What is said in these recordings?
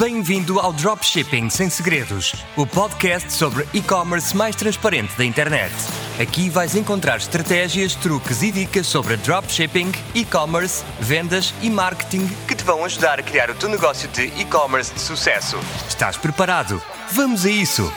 Bem-vindo ao Dropshipping Sem Segredos, o podcast sobre e-commerce mais transparente da internet. Aqui vais encontrar estratégias, truques e dicas sobre dropshipping, e-commerce, vendas e marketing que te vão ajudar a criar o teu negócio de e-commerce de sucesso. Estás preparado? Vamos a isso!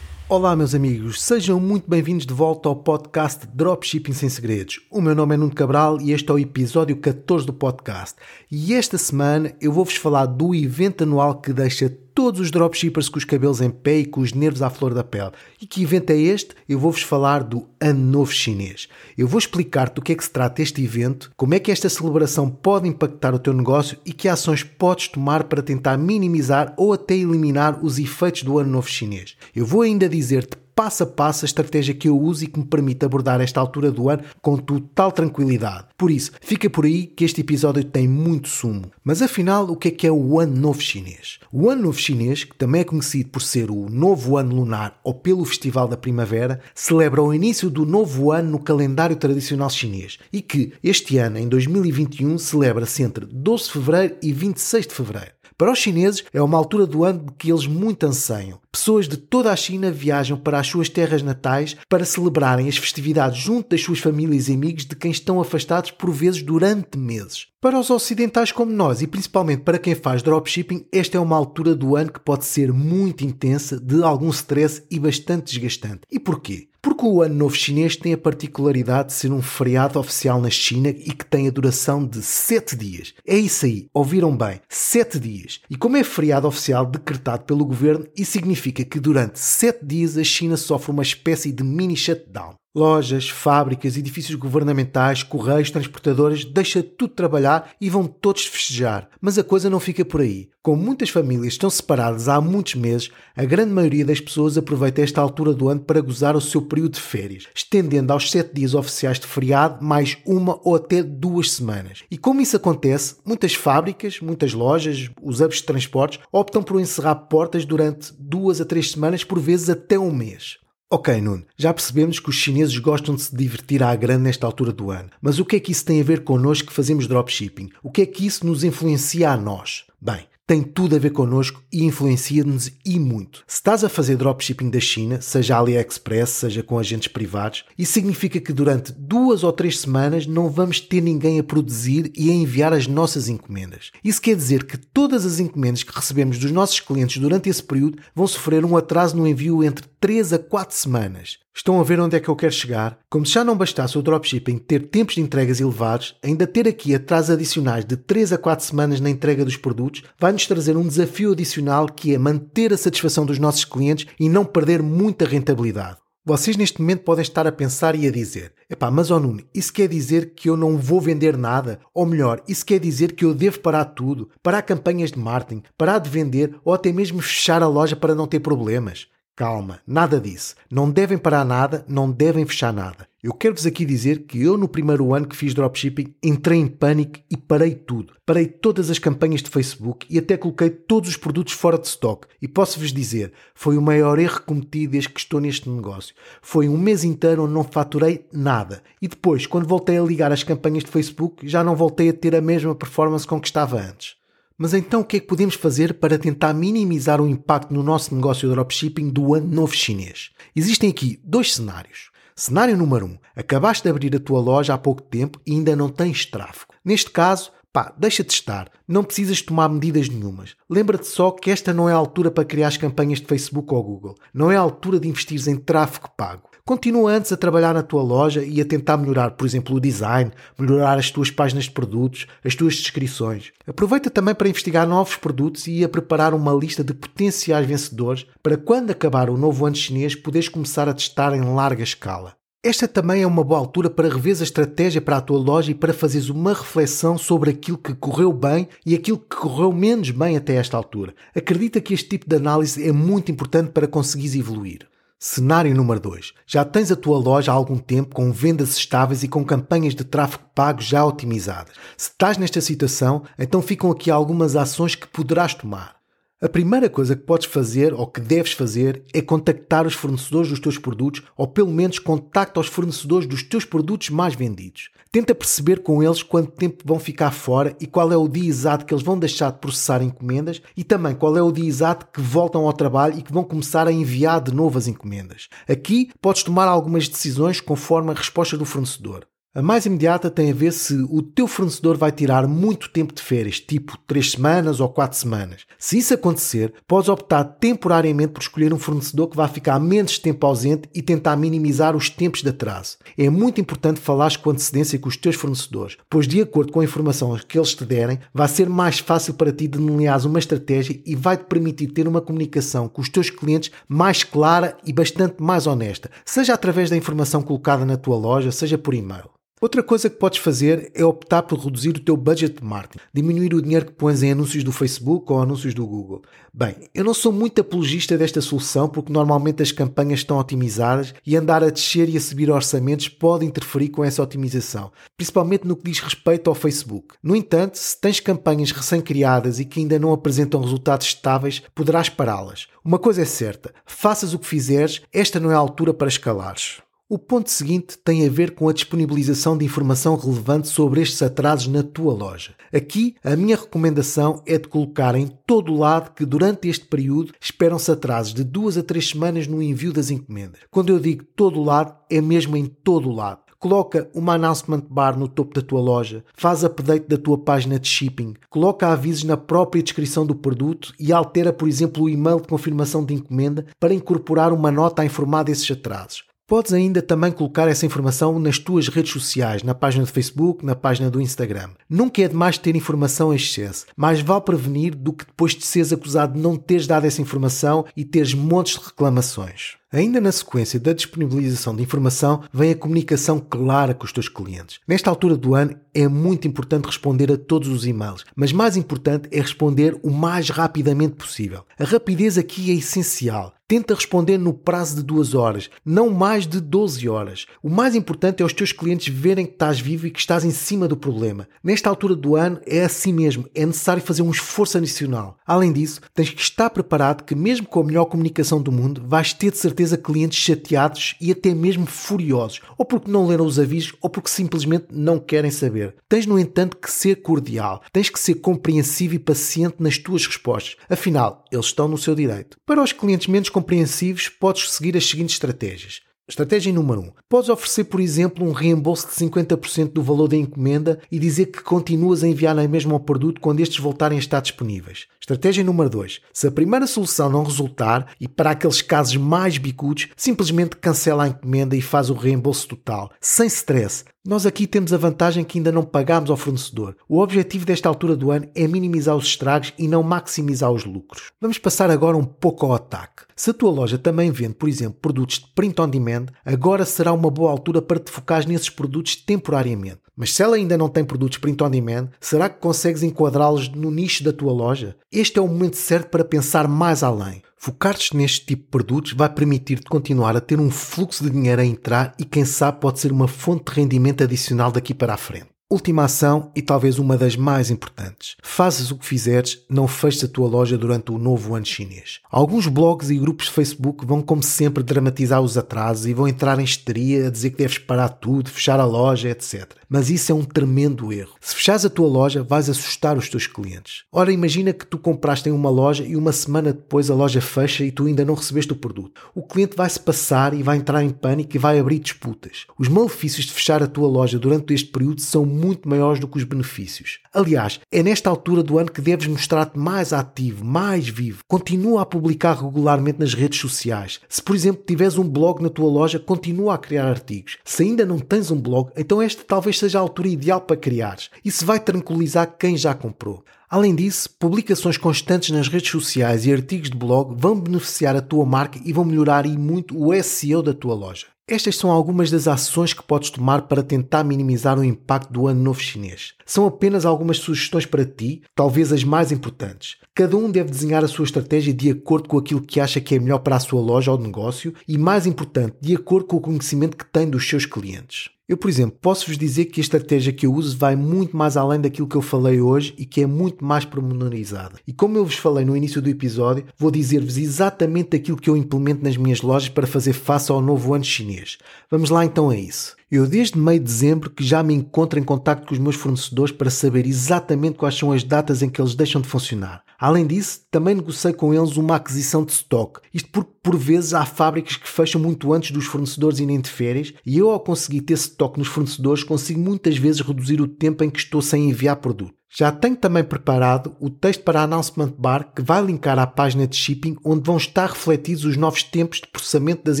Olá, meus amigos, sejam muito bem-vindos de volta ao podcast Dropshipping Sem Segredos. O meu nome é Nuno Cabral e este é o episódio 14 do podcast. E esta semana eu vou-vos falar do evento anual que deixa todos os dropshippers com os cabelos em pé e com os nervos à flor da pele. E que evento é este? Eu vou-vos falar do Ano Novo Chinês. Eu vou explicar-te do que é que se trata este evento, como é que esta celebração pode impactar o teu negócio e que ações podes tomar para tentar minimizar ou até eliminar os efeitos do Ano Novo Chinês. Eu vou ainda dizer-te passo a passo a estratégia que eu uso e que me permite abordar esta altura do ano com total tranquilidade. Por isso, fica por aí que este episódio tem muito sumo. Mas afinal, o que é que é o Ano Novo Chinês? O Ano Novo Chinês, que também é conhecido por ser o Novo Ano Lunar ou pelo Festival da Primavera, celebra o início do novo ano no calendário tradicional chinês e que, este ano, em 2021, celebra-se entre 12 de fevereiro e 26 de fevereiro. Para os chineses, é uma altura do ano de que eles muito anseiam. Pessoas de toda a China viajam para as suas terras natais para celebrarem as festividades junto das suas famílias e amigos de quem estão afastados por vezes durante meses. Para os ocidentais como nós e principalmente para quem faz dropshipping, esta é uma altura do ano que pode ser muito intensa, de algum stress e bastante desgastante. E porquê? Porque o Ano Novo Chinês tem a particularidade de ser um feriado oficial na China e que tem a duração de 7 dias. É isso aí, ouviram bem, 7 dias. E como é feriado oficial decretado pelo governo, isso significa que durante 7 dias a China sofre uma espécie de mini shutdown. Lojas, fábricas, edifícios governamentais, correios, transportadoras, deixa tudo trabalhar e vão todos festejar. Mas a coisa não fica por aí. Como muitas famílias estão separadas há muitos meses, a grande maioria das pessoas aproveita esta altura do ano para gozar o seu período de férias, estendendo aos sete dias oficiais de feriado mais uma ou até duas semanas. E como isso acontece, muitas fábricas, muitas lojas, os hubs de transportes optam por encerrar portas durante duas a três semanas, por vezes até um mês. Ok, Nuno, já percebemos que os chineses gostam de se divertir à grande nesta altura do ano, mas o que é que isso tem a ver connosco que fazemos dropshipping? O que é que isso nos influencia a nós? Bem, tem tudo a ver connosco e influencia-nos e muito. Se estás a fazer dropshipping da China, seja AliExpress, seja com agentes privados, isso significa que durante duas ou três semanas não vamos ter ninguém a produzir e a enviar as nossas encomendas. Isso quer dizer que todas as encomendas que recebemos dos nossos clientes durante esse período vão sofrer um atraso no envio entre 3 a 4 semanas. Estão a ver onde é que eu quero chegar? Como se já não bastasse o dropshipping ter tempos de entregas elevados, ainda ter aqui atrasos adicionais de 3 a 4 semanas na entrega dos produtos vai-nos trazer um desafio adicional que é manter a satisfação dos nossos clientes e não perder muita rentabilidade. Vocês neste momento podem estar a pensar e a dizer: epá, mas ó Nuno, isso quer dizer que eu não vou vender nada? Ou melhor, isso quer dizer que eu devo parar tudo, parar campanhas de marketing, parar de vender ou até mesmo fechar a loja para não ter problemas? Calma, nada disso. Não devem parar nada, não devem fechar nada. Eu quero-vos aqui dizer que eu, no primeiro ano que fiz dropshipping, entrei em pânico e parei tudo. Parei todas as campanhas de Facebook e até coloquei todos os produtos fora de stock. E posso-vos dizer, foi o maior erro cometido desde que estou neste negócio. Foi um mês inteiro onde não faturei nada. E depois, quando voltei a ligar as campanhas de Facebook, já não voltei a ter a mesma performance com que estava antes. Mas então o que é que podemos fazer para tentar minimizar o impacto no nosso negócio de dropshipping do ano novo chinês? Existem aqui dois cenários. Cenário número 1. Um, acabaste de abrir a tua loja há pouco tempo e ainda não tens tráfego. Neste caso, pá, deixa de estar. Não precisas tomar medidas nenhumas. Lembra-te só que esta não é a altura para criar as campanhas de Facebook ou Google. Não é a altura de investir em tráfego pago. Continua antes a trabalhar na tua loja e a tentar melhorar, por exemplo, o design, melhorar as tuas páginas de produtos, as tuas descrições. Aproveita também para investigar novos produtos e a preparar uma lista de potenciais vencedores para quando acabar o novo ano chinês poderes começar a testar em larga escala. Esta também é uma boa altura para reveres a estratégia para a tua loja e para fazeres uma reflexão sobre aquilo que correu bem e aquilo que correu menos bem até esta altura. Acredita que este tipo de análise é muito importante para conseguires evoluir. Cenário número 2. Já tens a tua loja há algum tempo com vendas estáveis e com campanhas de tráfego pago já otimizadas. Se estás nesta situação, então ficam aqui algumas ações que poderás tomar. A primeira coisa que podes fazer ou que deves fazer é contactar os fornecedores dos teus produtos ou pelo menos contacta os fornecedores dos teus produtos mais vendidos. Tenta perceber com eles quanto tempo vão ficar fora e qual é o dia exato que eles vão deixar de processar encomendas e também qual é o dia exato que voltam ao trabalho e que vão começar a enviar de novo as encomendas. Aqui podes tomar algumas decisões conforme a resposta do fornecedor. A mais imediata tem a ver se o teu fornecedor vai tirar muito tempo de férias, tipo 3 semanas ou 4 semanas. Se isso acontecer, podes optar temporariamente por escolher um fornecedor que vai ficar menos tempo ausente e tentar minimizar os tempos de atraso. É muito importante falares com antecedência com os teus fornecedores, pois de acordo com a informação que eles te derem, vai ser mais fácil para ti delinear uma estratégia e vai-te permitir ter uma comunicação com os teus clientes mais clara e bastante mais honesta, seja através da informação colocada na tua loja, seja por e-mail. Outra coisa que podes fazer é optar por reduzir o teu budget de marketing, diminuir o dinheiro que pões em anúncios do Facebook ou anúncios do Google. Bem, eu não sou muito apologista desta solução porque normalmente as campanhas estão otimizadas e andar a descer e a subir orçamentos pode interferir com essa otimização, principalmente no que diz respeito ao Facebook. No entanto, se tens campanhas recém-criadas e que ainda não apresentam resultados estáveis, poderás pará-las. Uma coisa é certa, faças o que fizeres, esta não é a altura para escalares. O ponto seguinte tem a ver com a disponibilização de informação relevante sobre estes atrasos na tua loja. Aqui, a minha recomendação é de colocar em todo o lado que durante este período esperam-se atrasos de duas a três semanas no envio das encomendas. Quando eu digo todo o lado, é mesmo em todo o lado. Coloca uma announcement bar no topo da tua loja, faz update da tua página de shipping, coloca avisos na própria descrição do produto e altera, por exemplo, o e-mail de confirmação de encomenda para incorporar uma nota a informar desses atrasos. Podes ainda também colocar essa informação nas tuas redes sociais, na página do Facebook, na página do Instagram. Nunca é demais ter informação em excesso, mas vale prevenir do que depois de seres acusado de não teres dado essa informação e teres montes de reclamações. Ainda na sequência da disponibilização de informação vem a comunicação clara com os teus clientes. Nesta altura do ano é muito importante responder a todos os e-mails, mas mais importante é responder o mais rapidamente possível. A rapidez aqui é essencial. Tenta responder no prazo de duas horas, não mais de 12 horas. O mais importante é os teus clientes verem que estás vivo e que estás em cima do problema. Nesta altura do ano é assim mesmo, é necessário fazer um esforço adicional. Além disso, tens que estar preparado que, mesmo com a melhor comunicação do mundo, vais ter de certeza clientes chateados e até mesmo furiosos, ou porque não leram os avisos ou porque simplesmente não querem saber. Tens, no entanto, que ser cordial, tens que ser compreensivo e paciente nas tuas respostas. Afinal, eles estão no seu direito. Para os clientes menos compreensivos, podes seguir as seguintes estratégias. Estratégia número 1. Um. Podes oferecer, por exemplo, um reembolso de 50% do valor da encomenda e dizer que continuas a enviar na mesma o produto quando estes voltarem a estar disponíveis. Estratégia número 2. Se a primeira solução não resultar e para aqueles casos mais bicudos, simplesmente cancela a encomenda e faz o reembolso total, sem stress. Nós aqui temos a vantagem que ainda não pagamos ao fornecedor. O objetivo desta altura do ano é minimizar os estragos e não maximizar os lucros. Vamos passar agora um pouco ao ataque. Se a tua loja também vende, por exemplo, produtos de print on demand, agora será uma boa altura para te focar nesses produtos temporariamente. Mas se ela ainda não tem produtos print on demand, será que consegues enquadrá-los no nicho da tua loja? Este é o momento certo para pensar mais além. Focar-te neste tipo de produtos vai permitir-te continuar a ter um fluxo de dinheiro a entrar e, quem sabe, pode ser uma fonte de rendimento adicional daqui para a frente. Última ação e talvez uma das mais importantes. Fazes o que fizeres, não feches a tua loja durante o novo ano chinês. Alguns blogs e grupos de Facebook vão, como sempre, dramatizar os atrasos e vão entrar em histeria a dizer que deves parar tudo, fechar a loja, etc. Mas isso é um tremendo erro. Se fechares a tua loja, vais assustar os teus clientes. Ora, imagina que tu compraste em uma loja e uma semana depois a loja fecha e tu ainda não recebeste o produto. O cliente vai se passar e vai entrar em pânico e vai abrir disputas. Os malefícios de fechar a tua loja durante este período são muito maiores do que os benefícios. Aliás, é nesta altura do ano que deves mostrar-te mais ativo, mais vivo. Continua a publicar regularmente nas redes sociais. Se, por exemplo, tiveres um blog na tua loja, continua a criar artigos. Se ainda não tens um blog, então esta talvez seja a altura ideal para criares. Isso vai tranquilizar quem já comprou. Além disso, publicações constantes nas redes sociais e artigos de blog vão beneficiar a tua marca e vão melhorar e muito o SEO da tua loja. Estas são algumas das ações que podes tomar para tentar minimizar o impacto do Ano Novo Chinês. São apenas algumas sugestões para ti, talvez as mais importantes. Cada um deve desenhar a sua estratégia de acordo com aquilo que acha que é melhor para a sua loja ou negócio e, mais importante, de acordo com o conhecimento que tem dos seus clientes. Eu, por exemplo, posso-vos dizer que a estratégia que eu uso vai muito mais além daquilo que eu falei hoje e que é muito mais pormenorizada. E como eu vos falei no início do episódio, vou dizer-vos exatamente aquilo que eu implemento nas minhas lojas para fazer face ao novo ano chinês. Vamos lá então a isso. Eu desde meio de dezembro que já me encontro em contato com os meus fornecedores para saber exatamente quais são as datas em que eles deixam de funcionar. Além disso, também negociei com eles uma aquisição de stock. Isto porque por vezes há fábricas que fecham muito antes dos fornecedores irem de férias e eu ao conseguir ter stock nos fornecedores consigo muitas vezes reduzir o tempo em que estou sem enviar produto. Já tenho também preparado o texto para a Announcement Bar que vai linkar à página de shipping onde vão estar refletidos os novos tempos de processamento das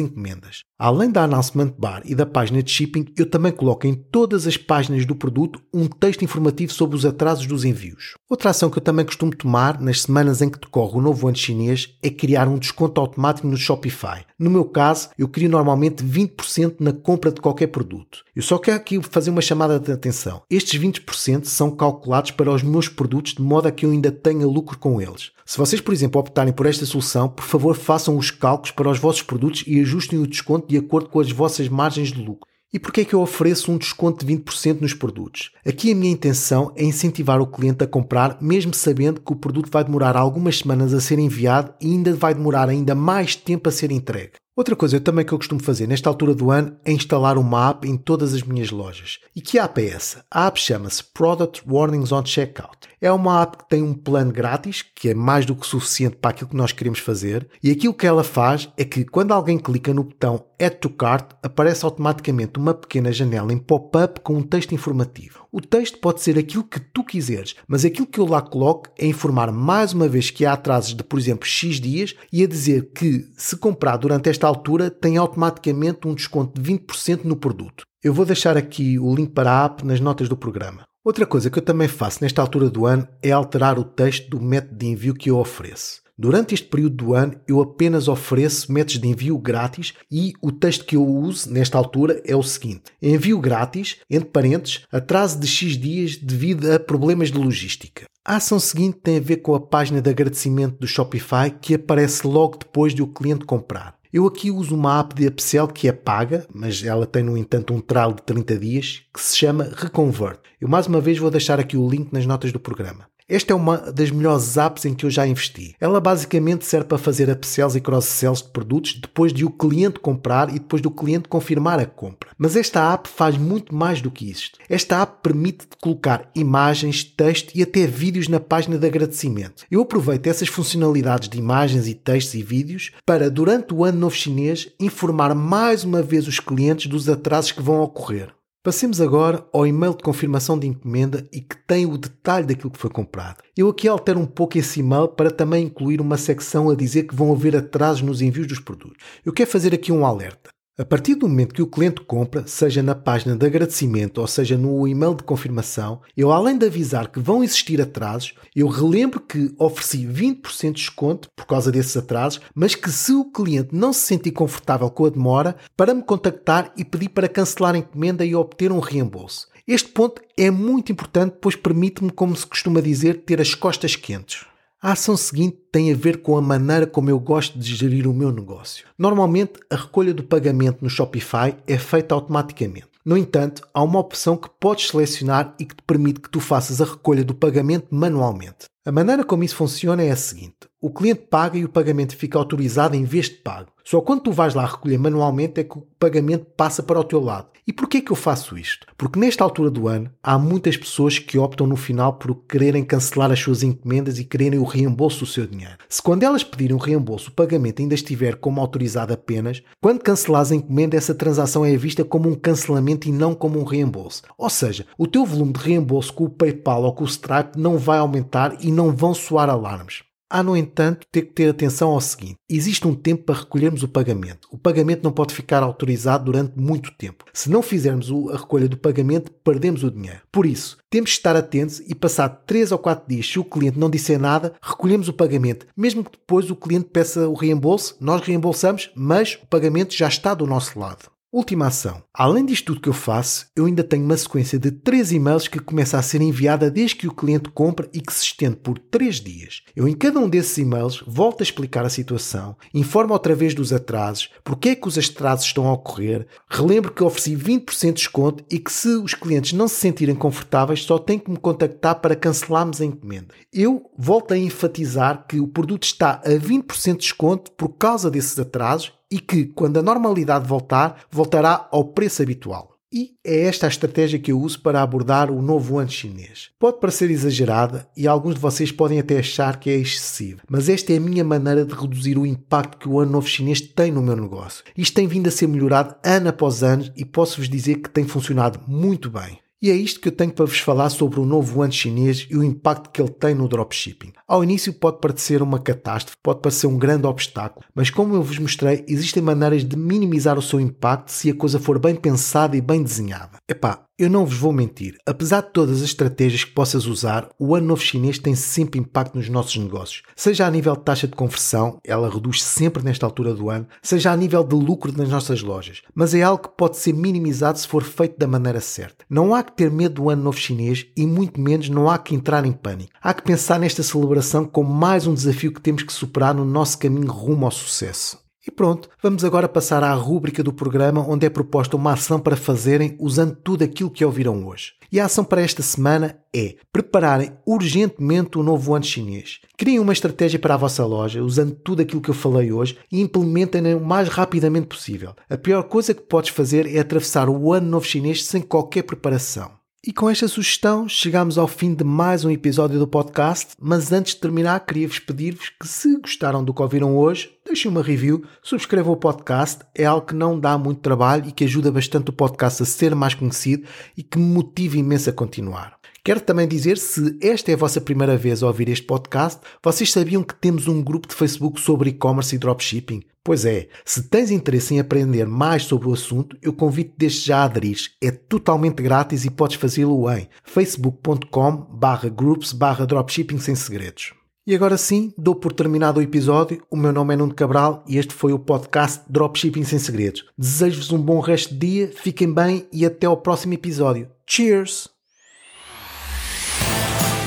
encomendas. Além da Announcement Bar e da página de shipping, eu também coloco em todas as páginas do produto um texto informativo sobre os atrasos dos envios. Outra ação que eu também costumo tomar nas semanas em que decorre o novo ano chinês é criar um desconto automático no Shopify. No meu caso, eu crio normalmente 20% na compra de qualquer produto. Eu só quero aqui fazer uma chamada de atenção. Estes 20% são calculados para os meus produtos de modo a que eu ainda tenha lucro com eles. Se vocês, por exemplo, optarem por esta solução, por favor façam os cálculos para os vossos produtos e ajustem o desconto de acordo com as vossas margens de lucro. E por que é que eu ofereço um desconto de 20% nos produtos? Aqui a minha intenção é incentivar o cliente a comprar, mesmo sabendo que o produto vai demorar algumas semanas a ser enviado e ainda vai demorar ainda mais tempo a ser entregue. Outra coisa também que eu costumo fazer nesta altura do ano é instalar uma app em todas as minhas lojas. E que app é essa? A app chama-se Product Warnings on Checkout. É uma app que tem um plano grátis, que é mais do que suficiente para aquilo que nós queremos fazer, e aquilo que ela faz é que quando alguém clica no botão Add to Cart, aparece automaticamente uma pequena janela em pop-up com um texto informativo. O texto pode ser aquilo que tu quiseres, mas aquilo que eu lá coloco é informar mais uma vez que há atrasos de, por exemplo, X dias e a dizer que se comprar durante esta altura tem automaticamente um desconto de 20% no produto. Eu vou deixar aqui o link para a app nas notas do programa. Outra coisa que eu também faço nesta altura do ano é alterar o texto do método de envio que eu ofereço. Durante este período do ano, eu apenas ofereço métodos de envio grátis e o texto que eu uso nesta altura é o seguinte: envio grátis, entre parênteses, atraso de X dias devido a problemas de logística. A ação seguinte tem a ver com a página de agradecimento do Shopify que aparece logo depois de o cliente comprar. Eu aqui uso uma app de upsell que é paga, mas ela tem, no entanto, um trial de 30 dias que se chama Reconvert. Eu mais uma vez vou deixar aqui o link nas notas do programa. Esta é uma das melhores apps em que eu já investi. Ela basicamente serve para fazer upsells e cross-sells de produtos depois de o cliente comprar e depois do cliente confirmar a compra. Mas esta app faz muito mais do que isto. Esta app permite colocar imagens, texto e até vídeos na página de agradecimento. Eu aproveito essas funcionalidades de imagens e textos e vídeos para, durante o ano novo chinês, informar mais uma vez os clientes dos atrasos que vão ocorrer. Passemos agora ao e-mail de confirmação de encomenda e que tem o detalhe daquilo que foi comprado. Eu aqui altero um pouco esse e-mail para também incluir uma secção a dizer que vão haver atrasos nos envios dos produtos. Eu quero fazer aqui um alerta. A partir do momento que o cliente compra, seja na página de agradecimento ou seja no e-mail de confirmação, eu além de avisar que vão existir atrasos, eu relembro que ofereci 20% de desconto por causa desses atrasos, mas que se o cliente não se sentir confortável com a demora, para me contactar e pedir para cancelar a encomenda e obter um reembolso. Este ponto é muito importante, pois permite-me, como se costuma dizer, ter as costas quentes. A ação seguinte tem a ver com a maneira como eu gosto de gerir o meu negócio. Normalmente, a recolha do pagamento no Shopify é feita automaticamente. No entanto, há uma opção que podes selecionar e que te permite que tu faças a recolha do pagamento manualmente. A maneira como isso funciona é a seguinte: o cliente paga e o pagamento fica autorizado em vez de pago. Só quando tu vais lá recolher manualmente é que o pagamento passa para o teu lado. E porquê que eu faço isto? Porque nesta altura do ano há muitas pessoas que optam no final por quererem cancelar as suas encomendas e quererem o reembolso do seu dinheiro. Se quando elas pedirem o reembolso o pagamento ainda estiver como autorizado apenas, quando cancelares a encomenda essa transação é vista como um cancelamento e não como um reembolso. Ou seja, o teu volume de reembolso com o PayPal ou com o Stripe não vai aumentar e não vão soar alarmes. Há, no entanto, ter que ter atenção ao seguinte: existe um tempo para recolhermos o pagamento. O pagamento não pode ficar autorizado durante muito tempo. Se não fizermos a recolha do pagamento, perdemos o dinheiro. Por isso, temos que estar atentos e, passado 3 ou 4 dias, se o cliente não disser nada, recolhemos o pagamento. Mesmo que depois o cliente peça o reembolso, nós reembolsamos, mas o pagamento já está do nosso lado. Última ação. Além disto tudo que eu faço, eu ainda tenho uma sequência de 3 e-mails que começa a ser enviada desde que o cliente compra e que se estende por 3 dias. Eu em cada um desses e-mails volto a explicar a situação, informo outra vez dos atrasos, porque é que os atrasos estão a ocorrer, relembro que ofereci 20% de desconto e que se os clientes não se sentirem confortáveis só têm que me contactar para cancelarmos a encomenda. Eu volto a enfatizar que o produto está a 20% de desconto por causa desses atrasos e que, quando a normalidade voltar, voltará ao preço habitual. E é esta a estratégia que eu uso para abordar o novo ano chinês. Pode parecer exagerada e alguns de vocês podem até achar que é excessivo, mas esta é a minha maneira de reduzir o impacto que o ano novo chinês tem no meu negócio. Isto tem vindo a ser melhorado ano após ano e posso-vos dizer que tem funcionado muito bem. E é isto que eu tenho para vos falar sobre o novo ano chinês e o impacto que ele tem no dropshipping. Ao início pode parecer uma catástrofe, pode parecer um grande obstáculo, mas como eu vos mostrei, existem maneiras de minimizar o seu impacto se a coisa for bem pensada e bem desenhada. Epá, eu não vos vou mentir, apesar de todas as estratégias que possas usar, o ano novo chinês tem sempre impacto nos nossos negócios. Seja a nível de taxa de conversão, ela reduz sempre nesta altura do ano, seja a nível de lucro nas nossas lojas. Mas é algo que pode ser minimizado se for feito da maneira certa. Não há que ter medo do ano novo chinês e muito menos não há que entrar em pânico. Há que pensar nesta celebração como mais um desafio que temos que superar no nosso caminho rumo ao sucesso. E pronto, vamos agora passar à rúbrica do programa onde é proposta uma ação para fazerem usando tudo aquilo que ouviram hoje. E a ação para esta semana é prepararem urgentemente o novo ano chinês. Criem uma estratégia para a vossa loja usando tudo aquilo que eu falei hoje e implementem-na o mais rapidamente possível. A pior coisa que podes fazer é atravessar o ano novo chinês sem qualquer preparação. E com esta sugestão chegamos ao fim de mais um episódio do podcast, mas antes de terminar queria-vos pedir-vos que se gostaram do que ouviram hoje, deixem uma review, subscrevam o podcast, é algo que não dá muito trabalho e que ajuda bastante o podcast a ser mais conhecido e que me motiva imenso a continuar. Quero também dizer, se esta é a vossa primeira vez a ouvir este podcast, vocês sabiam que temos um grupo de Facebook sobre e-commerce e dropshipping? Pois é, se tens interesse em aprender mais sobre o assunto, eu convido desde já a aderir. É totalmente grátis e podes fazê-lo em facebook.com groups dropshipping sem segredos. E agora sim, dou por terminado o episódio. O meu nome é Nuno Cabral e este foi o podcast Dropshipping Sem Segredos. Desejo-vos um bom resto de dia, fiquem bem e até ao próximo episódio. Cheers!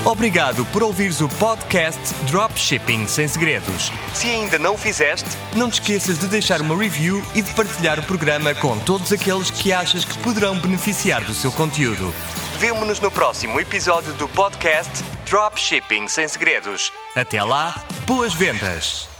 Obrigado por ouvires o podcast Dropshipping Sem Segredos. Se ainda não o fizeste, não te esqueças de deixar uma review e de partilhar o programa com todos aqueles que achas que poderão beneficiar do seu conteúdo. Vemo-nos no próximo episódio do podcast Dropshipping Sem Segredos. Até lá, boas vendas!